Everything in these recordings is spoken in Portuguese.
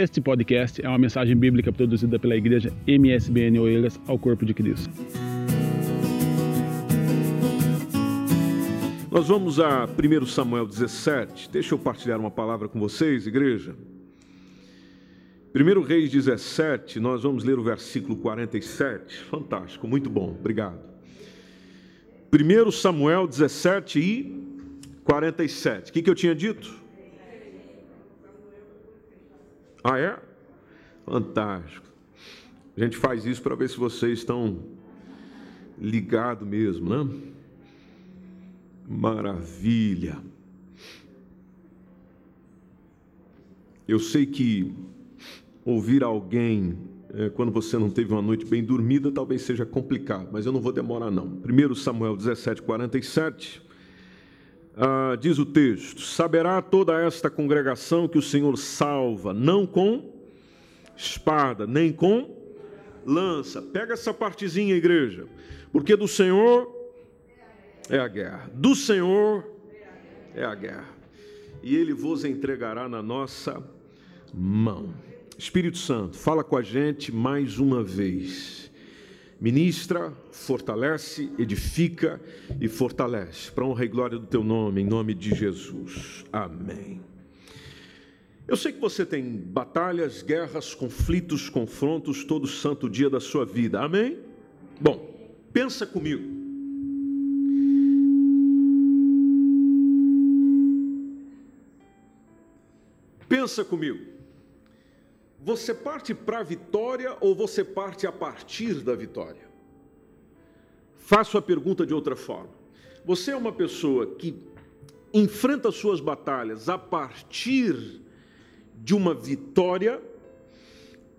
Este podcast é uma mensagem bíblica produzida pela igreja MSBN Oeiras ao Corpo de Cristo. Nós vamos a 1 Samuel 17. Deixa eu partilhar uma palavra com vocês, igreja. 1 Reis 17, nós vamos ler o versículo 47. Fantástico, muito bom, obrigado. 1 Samuel 17 e 47. O que, que eu tinha dito? Ah, é? Fantástico. A gente faz isso para ver se vocês estão ligados mesmo, né? Maravilha. Eu sei que ouvir alguém é, quando você não teve uma noite bem dormida talvez seja complicado, mas eu não vou demorar não. 1 Samuel 17, 47 ah, diz o texto: Saberá toda esta congregação que o Senhor salva, não com espada, nem com lança. Pega essa partezinha, igreja, porque do Senhor é a guerra, do Senhor é a guerra, e Ele vos entregará na nossa mão. Espírito Santo, fala com a gente mais uma vez ministra, fortalece, edifica e fortalece, para honra e glória do teu nome, em nome de Jesus. Amém. Eu sei que você tem batalhas, guerras, conflitos, confrontos todo santo dia da sua vida. Amém? Bom, pensa comigo. Pensa comigo. Você parte para a vitória ou você parte a partir da vitória? Faço a pergunta de outra forma. Você é uma pessoa que enfrenta suas batalhas a partir de uma vitória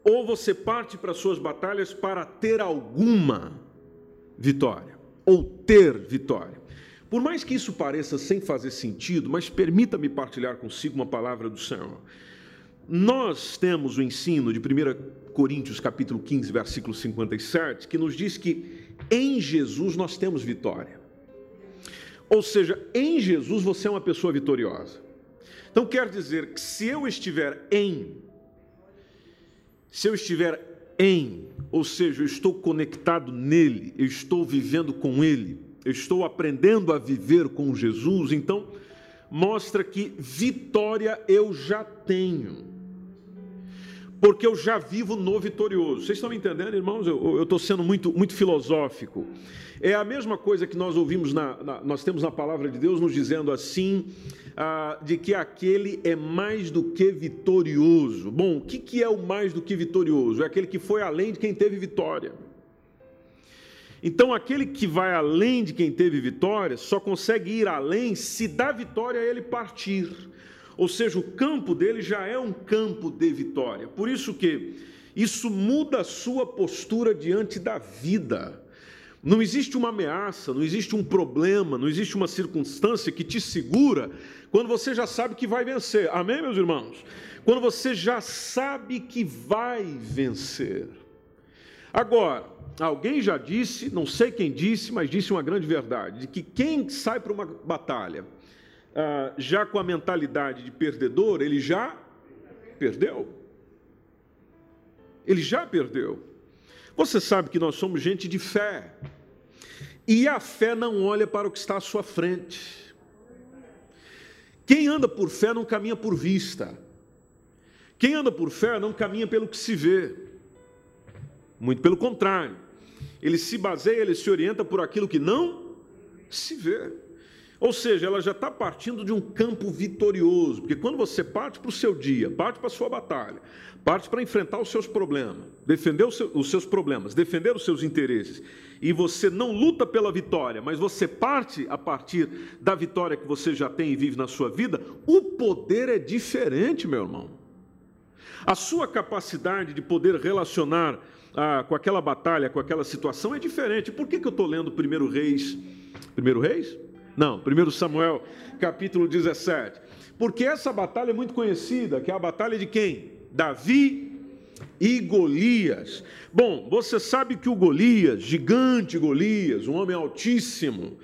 ou você parte para suas batalhas para ter alguma vitória ou ter vitória? Por mais que isso pareça sem fazer sentido, mas permita-me partilhar consigo uma palavra do Senhor. Nós temos o ensino de 1 Coríntios capítulo 15, versículo 57, que nos diz que em Jesus nós temos vitória. Ou seja, em Jesus você é uma pessoa vitoriosa. Então quer dizer que se eu estiver em, se eu estiver em, ou seja, eu estou conectado nele, eu estou vivendo com ele, eu estou aprendendo a viver com Jesus, então mostra que vitória eu já tenho porque eu já vivo no vitorioso. Vocês estão me entendendo, irmãos? Eu estou sendo muito, muito filosófico. É a mesma coisa que nós ouvimos, na, na, nós temos na palavra de Deus nos dizendo assim, ah, de que aquele é mais do que vitorioso. Bom, o que, que é o mais do que vitorioso? É aquele que foi além de quem teve vitória. Então, aquele que vai além de quem teve vitória só consegue ir além se da vitória ele partir. Ou seja, o campo dele já é um campo de vitória. Por isso que isso muda a sua postura diante da vida. Não existe uma ameaça, não existe um problema, não existe uma circunstância que te segura quando você já sabe que vai vencer. Amém, meus irmãos? Quando você já sabe que vai vencer. Agora, alguém já disse, não sei quem disse, mas disse uma grande verdade, de que quem sai para uma batalha ah, já com a mentalidade de perdedor, ele já perdeu. Ele já perdeu. Você sabe que nós somos gente de fé. E a fé não olha para o que está à sua frente. Quem anda por fé não caminha por vista. Quem anda por fé não caminha pelo que se vê. Muito pelo contrário. Ele se baseia, ele se orienta por aquilo que não se vê. Ou seja, ela já está partindo de um campo vitorioso, porque quando você parte para o seu dia, parte para a sua batalha, parte para enfrentar os seus problemas, defender os seus problemas, defender os seus interesses, e você não luta pela vitória, mas você parte a partir da vitória que você já tem e vive na sua vida, o poder é diferente, meu irmão. A sua capacidade de poder relacionar ah, com aquela batalha, com aquela situação é diferente. Por que, que eu estou lendo primeiro Reis? Primeiro Reis? Não, 1 Samuel, capítulo 17. Porque essa batalha é muito conhecida, que é a batalha de quem? Davi e Golias. Bom, você sabe que o Golias, gigante Golias, um homem altíssimo,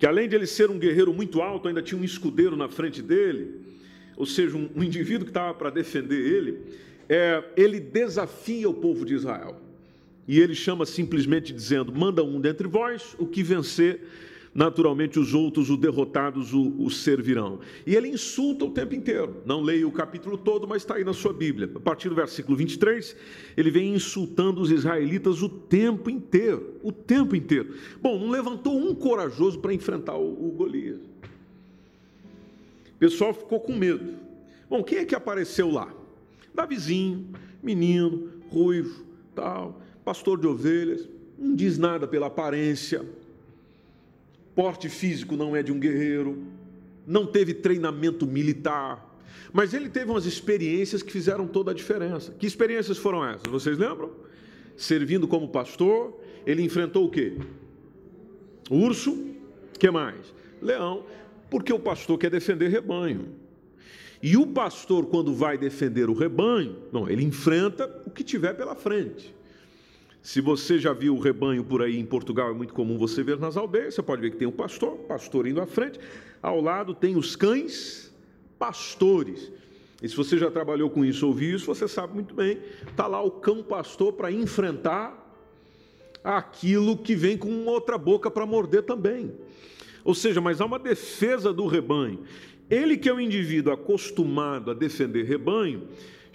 que além de ele ser um guerreiro muito alto, ainda tinha um escudeiro na frente dele, ou seja, um, indivíduo que estava para defender ele, é, ele desafia o povo de Israel. E ele chama simplesmente dizendo: manda um dentre vós, o que vencer, naturalmente os outros, os derrotados, o, o servirão. E ele insulta o tempo inteiro. Não leio o capítulo todo, mas está aí na sua Bíblia. A partir do versículo 23, ele vem insultando os israelitas o tempo inteiro. O tempo inteiro. Bom, não levantou um corajoso para enfrentar o, o Golias. O pessoal ficou com medo. Bom, quem é que apareceu lá? Davizinho, menino, ruivo, tal, pastor de ovelhas, não diz nada pela aparência, porte físico não é de um guerreiro, não teve treinamento militar, mas ele teve umas experiências que fizeram toda a diferença. Que experiências foram essas? Vocês lembram? Servindo como pastor, ele enfrentou o quê? Urso, que mais? Leão, porque o pastor quer defender rebanho. E o pastor, quando vai defender o rebanho, não, ele enfrenta o que tiver pela frente. Se você já viu o rebanho por aí em Portugal, é muito comum você ver nas aldeias, você pode ver que tem um pastor, pastor indo à frente, ao lado tem os cães pastores. E se você já trabalhou com isso, ouviu isso, você sabe muito bem, está lá o cão pastor para enfrentar aquilo que vem com outra boca para morder também. Ou seja, mas há uma defesa do rebanho. Ele que é um indivíduo acostumado a defender rebanho,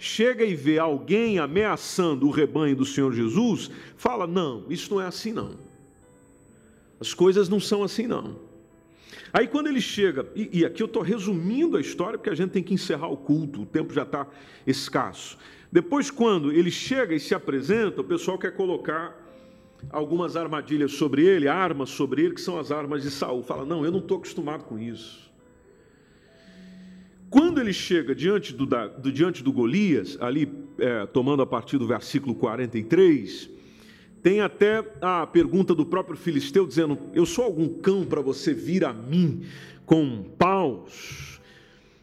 chega e vê alguém ameaçando o rebanho do Senhor Jesus, fala: não, isso não é assim não. As coisas não são assim não. Aí quando ele chega, e, e aqui eu estou resumindo a história, porque a gente tem que encerrar o culto, o tempo já está escasso. Depois, quando ele chega e se apresenta, o pessoal quer colocar algumas armadilhas sobre ele, armas sobre ele, que são as armas de Saul. Fala, não, eu não estou acostumado com isso. Quando ele chega diante do, do diante do Golias, ali é, tomando a partir do versículo 43, tem até a pergunta do próprio Filisteu dizendo: Eu sou algum cão para você vir a mim com paus?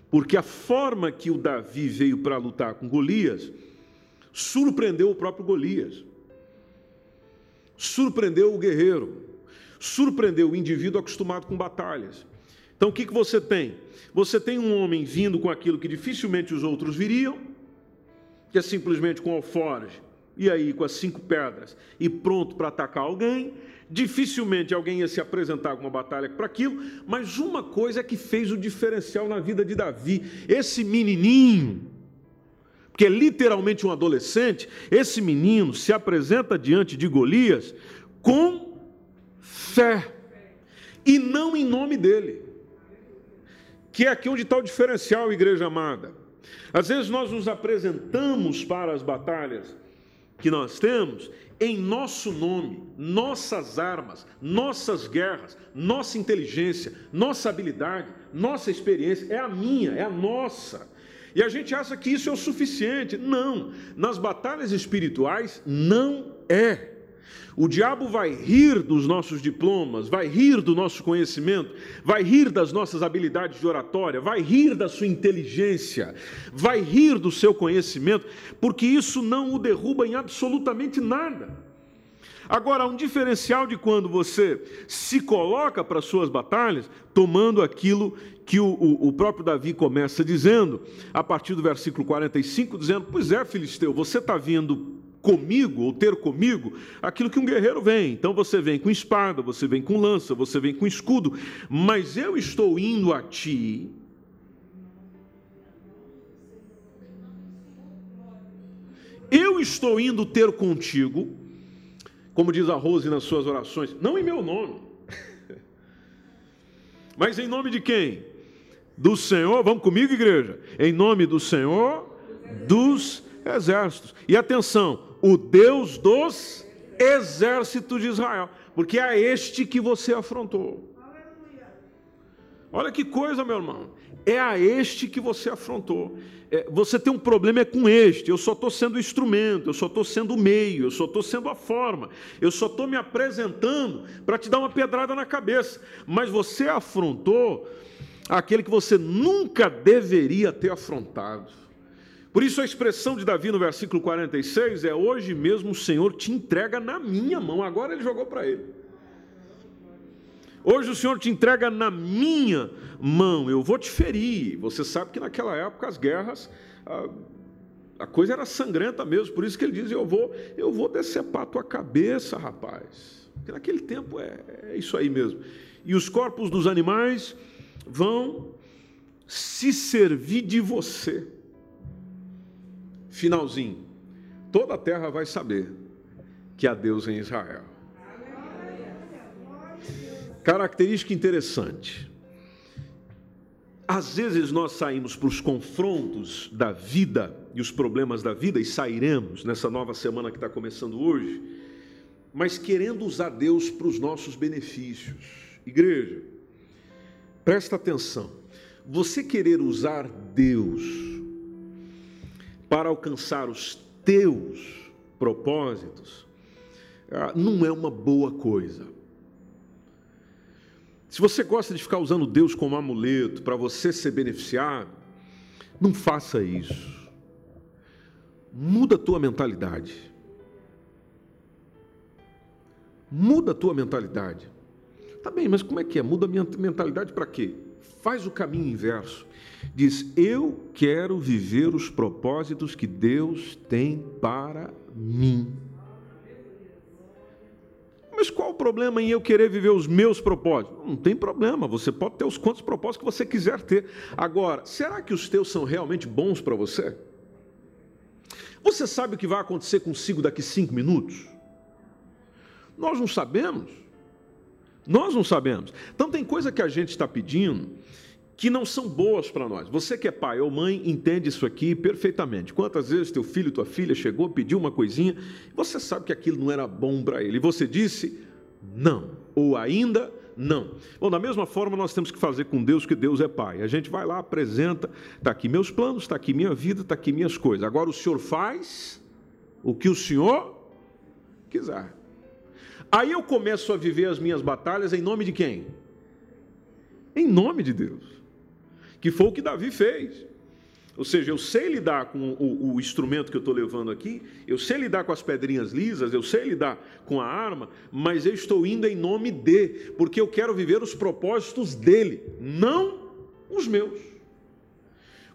Porque a forma que o Davi veio para lutar com Golias surpreendeu o próprio Golias, surpreendeu o guerreiro, surpreendeu o indivíduo acostumado com batalhas. Então o que, que você tem? Você tem um homem vindo com aquilo que dificilmente os outros viriam, que é simplesmente com alforge, e aí com as cinco pedras, e pronto para atacar alguém. Dificilmente alguém ia se apresentar com uma batalha para aquilo, mas uma coisa é que fez o diferencial na vida de Davi: esse menininho, que é literalmente um adolescente, esse menino se apresenta diante de Golias com fé, e não em nome dele que é aqui onde está o diferencial, igreja amada. Às vezes nós nos apresentamos para as batalhas que nós temos em nosso nome, nossas armas, nossas guerras, nossa inteligência, nossa habilidade, nossa experiência, é a minha, é a nossa. E a gente acha que isso é o suficiente. Não, nas batalhas espirituais não é. O diabo vai rir dos nossos diplomas, vai rir do nosso conhecimento, vai rir das nossas habilidades de oratória, vai rir da sua inteligência, vai rir do seu conhecimento, porque isso não o derruba em absolutamente nada. Agora, um diferencial de quando você se coloca para as suas batalhas, tomando aquilo que o, o, o, próprio Davi começa dizendo, a partir do versículo 45, dizendo: Pois é, Filisteu, você está vindo comigo, ou ter comigo, aquilo que um guerreiro vem. Então você vem com espada, você vem com lança, você vem com escudo, mas eu estou indo a ti. Eu estou indo ter contigo, como diz a Rose nas suas orações, não em meu nome, mas em nome de quem? Do Senhor, vamos comigo, igreja? Em nome do Senhor dos exércitos. E atenção, o Deus dos exércitos de Israel, porque é este que você afrontou. Olha que coisa, meu irmão. É a este que você afrontou. É, você tem um problema é com este. Eu só estou sendo instrumento, eu só estou sendo o meio, eu só estou sendo a forma, eu só estou me apresentando para te dar uma pedrada na cabeça. Mas você afrontou aquele que você nunca deveria ter afrontado. Por isso a expressão de Davi no versículo 46 é: Hoje mesmo o Senhor te entrega na minha mão. Agora ele jogou para ele. Hoje o Senhor te entrega na minha mão. Eu vou te ferir. Você sabe que naquela época as guerras, ah, a coisa era sangrenta mesmo, por isso que ele diz: Eu vou, eu vou decepar a tua cabeça, rapaz. Porque naquele tempo é, é isso aí mesmo. E os corpos dos animais vão se servir de você. Finalzinho, toda a terra vai saber que há Deus em Israel. Característica interessante. Às vezes nós saímos para os confrontos da vida e os problemas da vida, e sairemos nessa nova semana que está começando hoje, mas querendo usar Deus para os nossos benefícios. Igreja, presta atenção. Você querer usar Deus para alcançar os teus propósitos, ah, não é uma boa coisa. Se você gosta de ficar usando Deus como amuleto para você ser beneficiado, não faça isso. Muda a tua mentalidade. Muda a tua mentalidade. Tá bem, mas como é que é? Muda a minha mentalidade para quê? Faz o caminho inverso. Diz: Eu quero viver os propósitos que Deus tem para mim. Mas qual o problema em eu querer viver os meus propósitos? Não tem problema, você pode ter os quantos propósitos que você quiser ter. Agora, será que os teus são realmente bons para você? Você sabe o que vai acontecer consigo daqui cinco minutos? Nós não sabemos. Nós não sabemos. Então tem coisa que a gente está pedindo que não são boas para nós. Você que é pai ou mãe entende isso aqui perfeitamente. Quantas vezes teu filho, tua filha chegou, pediu uma coisinha, você sabe que aquilo não era bom para ele, e você disse não, ou ainda não. Bom, da mesma forma nós temos que fazer com Deus que Deus é Pai. A gente vai lá, apresenta, está aqui meus planos, está aqui minha vida, está aqui minhas coisas. Agora o Senhor faz o que o Senhor quiser. Aí eu começo a viver as minhas batalhas em nome de quem? Em nome de Deus que foi o que Davi fez. Ou seja, eu sei lidar com o, o instrumento que eu estou levando aqui, eu sei lidar com as pedrinhas lisas, eu sei lidar com a arma, mas eu estou indo em nome de, porque eu quero viver os propósitos dele, não os meus.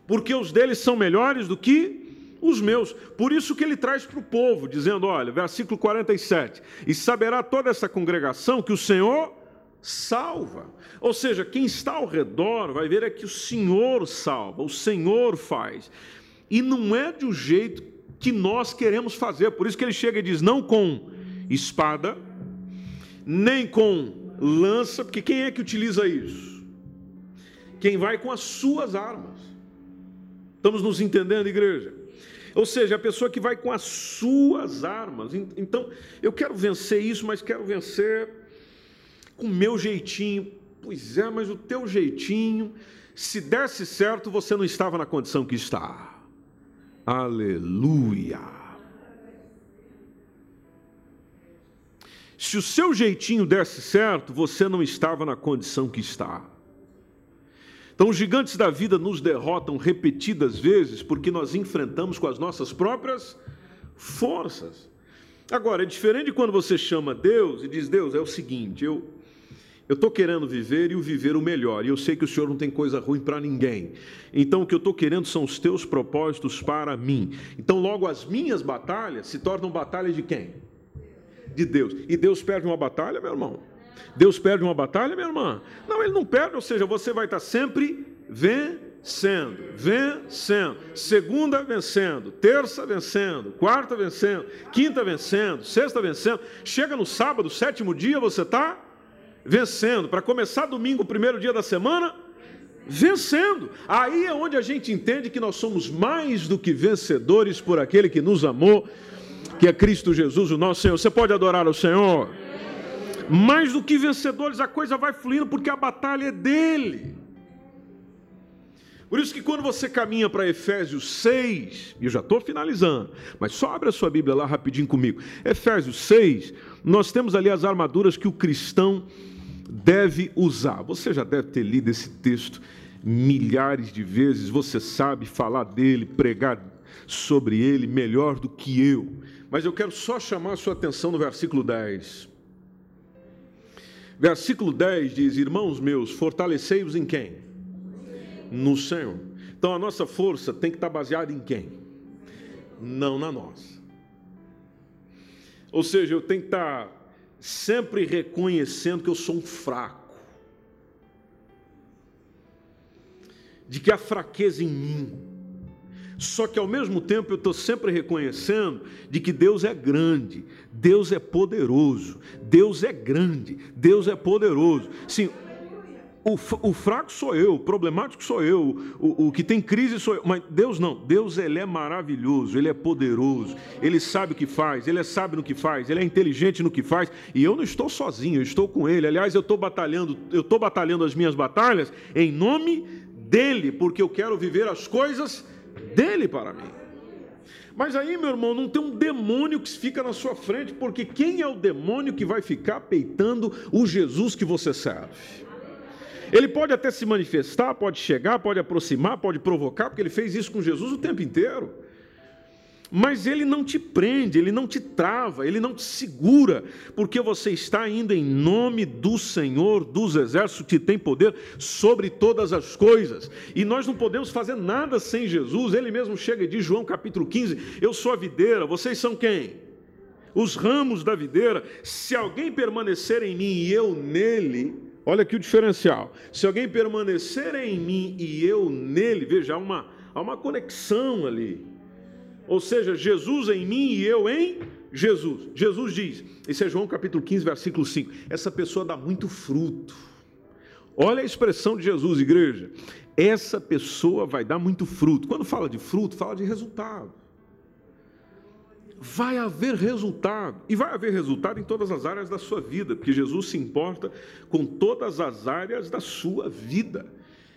Porque os deles são melhores do que os meus. Por isso que ele traz para o povo, dizendo: olha, versículo 47: E saberá toda essa congregação que o Senhor salva. Ou seja, quem está ao redor vai ver é que o Senhor salva, o Senhor faz. E não é um jeito que nós queremos fazer. Por isso que ele chega e diz: não com espada, nem com lança, porque quem é que utiliza isso? Quem vai com as suas armas. Estamos nos entendendo, igreja? Ou seja, a pessoa que vai com as suas armas. Então, eu quero vencer isso, mas quero vencer com o meu jeitinho. Pois é, mas o teu jeitinho, se desse certo, você não estava na condição que está. Aleluia. Se o seu jeitinho desse certo, você não estava na condição que está. Então, os gigantes da vida nos derrotam repetidas vezes porque nós enfrentamos com as nossas próprias forças. Agora, é diferente quando você chama Deus e diz: Deus, é o seguinte, eu, eu estou querendo viver e o viver o melhor, e eu sei que o Senhor não tem coisa ruim para ninguém. Então, o que eu estou querendo são os teus propósitos para mim. Então, logo, as minhas batalhas se tornam batalhas de quem? De Deus. E Deus perde uma batalha, meu irmão? Deus perde uma batalha, minha irmã? Não, ele não perde, ou seja, você vai estar sempre vencendo, vencendo, segunda vencendo, terça vencendo, quarta vencendo, quinta vencendo, sexta vencendo. Chega no sábado, sétimo dia, você está vencendo. Para começar domingo, primeiro dia da semana, vencendo. Aí é onde a gente entende que nós somos mais do que vencedores por aquele que nos amou, que é Cristo Jesus, o nosso Senhor. Você pode adorar o Senhor? Mais do que vencedores, a coisa vai fluindo porque a batalha é dele. Por isso que quando você caminha para Efésios 6, e eu já estou finalizando, mas só abre a sua Bíblia lá rapidinho comigo. Efésios 6, nós temos ali as armaduras que o cristão deve usar. Você já deve ter lido esse texto milhares de vezes, você sabe falar dele, pregar sobre ele melhor do que eu. Mas eu quero só chamar a sua atenção no versículo 10. Versículo 10 diz: Irmãos meus, fortalecei-vos em quem? No Senhor. Então a nossa força tem que estar baseada em quem? não na nossa. Ou seja, eu tenho que estar sempre reconhecendo que eu sou um fraco. De que há fraqueza em mim. Só que ao mesmo tempo eu estou sempre reconhecendo de que Deus é grande, Deus é poderoso, Deus é grande, Deus é poderoso. Sim, o, o, fraco sou eu, o problemático sou eu, o, o, que tem crise sou eu. Mas Deus não. Deus ele é maravilhoso, ele é poderoso, ele sabe o que faz, ele é sábio no que faz, ele é inteligente no que faz. E eu não estou sozinho, eu estou com ele. Aliás, eu estou batalhando, eu estou batalhando as minhas batalhas em nome dele, porque eu quero viver as coisas dele para mim. Mas aí, meu irmão, não tem um demônio que fica na sua frente, porque quem é o demônio que vai ficar peitando o Jesus que você serve? Ele pode até se manifestar, pode chegar, pode aproximar, pode provocar, porque ele fez isso com Jesus o tempo inteiro. Mas ele não te prende, ele não te trava, ele não te segura, porque você está indo em nome do Senhor dos Exércitos, que tem poder sobre todas as coisas. E nós não podemos fazer nada sem Jesus. Ele mesmo chega e diz, João capítulo 15: Eu sou a videira, vocês são quem? Os ramos da videira. Se alguém permanecer em mim e eu nele, Olha aqui o diferencial. Se alguém permanecer em mim e eu nele, veja, há uma, há uma conexão ali. Ou seja, Jesus em mim e eu em Jesus. Jesus diz, esse é João capítulo 15, versículo 5. Essa pessoa dá muito fruto. Olha a expressão de Jesus, igreja. Essa pessoa vai dar muito fruto. Quando fala de fruto, fala de resultado vai haver resultado. E vai haver resultado em todas as áreas da sua vida, porque Jesus se importa com todas as áreas da sua vida.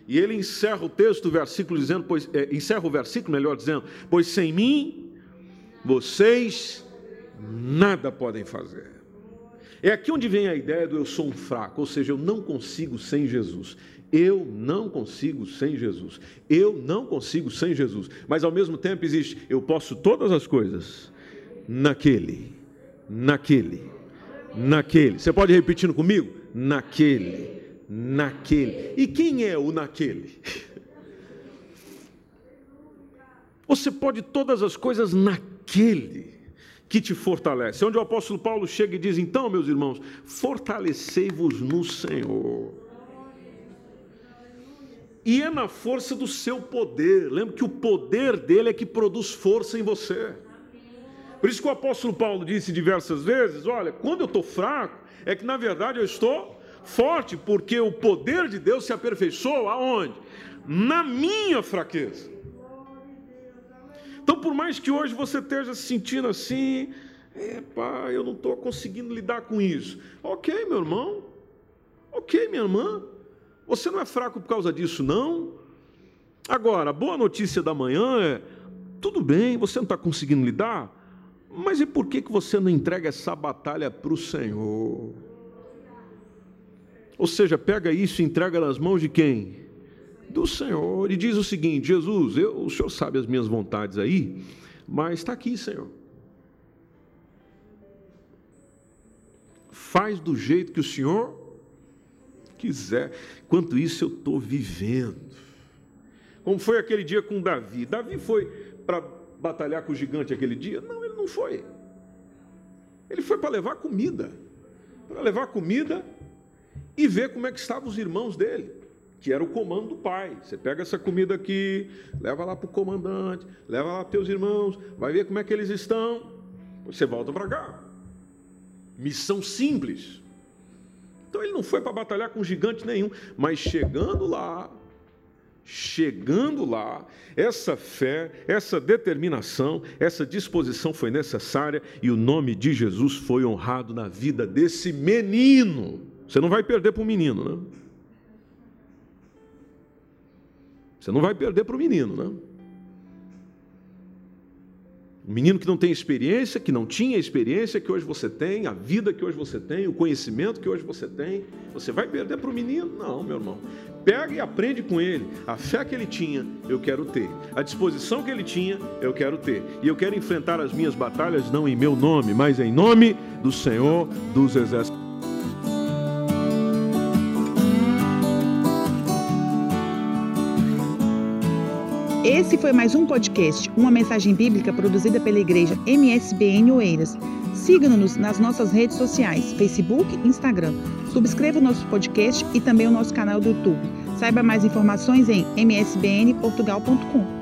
E ele encerra o texto, versículo dizendo, pois, é, encerra o versículo, melhor dizendo, pois sem mim vocês nada podem fazer. É aqui onde vem a ideia do eu sou um fraco, ou seja, eu não consigo sem Jesus. Eu não consigo sem Jesus. Eu não consigo sem Jesus. Mas ao mesmo tempo existe, eu posso todas as coisas naquele, naquele, naquele. Você pode repetindo comigo? Naquele, naquele. E quem é o naquele? Você pode todas as coisas naquele que te fortalece. É onde o apóstolo Paulo chega e diz: Então, meus irmãos, fortalecei-vos no Senhor. E é na força do seu poder. Lembre que o poder dele é que produz força em você. Por isso que o apóstolo Paulo disse diversas vezes: olha, quando eu estou fraco, é que na verdade eu estou forte, porque o poder de Deus se aperfeiçoa aonde? Na minha fraqueza. Então, por mais que hoje você esteja se sentindo assim, é, pá, eu não estou conseguindo lidar com isso. Ok, meu irmão. Ok, minha irmã. Você não é fraco por causa disso, não. Agora, a boa notícia da manhã é: tudo bem, você não está conseguindo lidar? Mas e por que, que você não entrega essa batalha para o Senhor? Ou seja, pega isso e entrega nas mãos de quem? Do Senhor. E diz o seguinte: Jesus, eu, o Senhor sabe as minhas vontades aí, mas está aqui, Senhor. Faz do jeito que o Senhor quiser. Enquanto isso, eu estou vivendo. Como foi aquele dia com Davi? Davi foi para batalhar com o gigante aquele dia? Não, ele não foi. Ele foi para levar comida. Para levar comida e ver como é que estavam os irmãos dele, que era o comando do pai. Você pega essa comida aqui, leva lá para o comandante, leva lá para teus irmãos, vai ver como é que eles estão. Você volta para cá. Missão simples. Então ele não foi para batalhar com gigante nenhum, mas chegando lá, chegando lá, essa fé, essa determinação, essa disposição foi necessária e o nome de Jesus foi honrado na vida desse menino. Você não vai perder para o menino, né? Você não vai perder para o menino, né? Um menino que não tem experiência, que não tinha experiência que hoje você tem, a vida que hoje você tem, o conhecimento que hoje você tem, você vai perder para o menino? Não, meu irmão. Pega e aprende com ele. A fé que ele tinha, eu quero ter. A disposição que ele tinha, eu quero ter. E eu quero enfrentar as minhas batalhas não em meu nome, mas em nome do Senhor dos Exércitos. Esse foi mais um podcast, uma mensagem bíblica produzida pela igreja MSBN Oeiras. Siga-nos nas nossas redes sociais, Facebook e Instagram. Subscreva o nosso podcast e também o nosso canal do YouTube. Saiba mais informações em msbnportugal.com.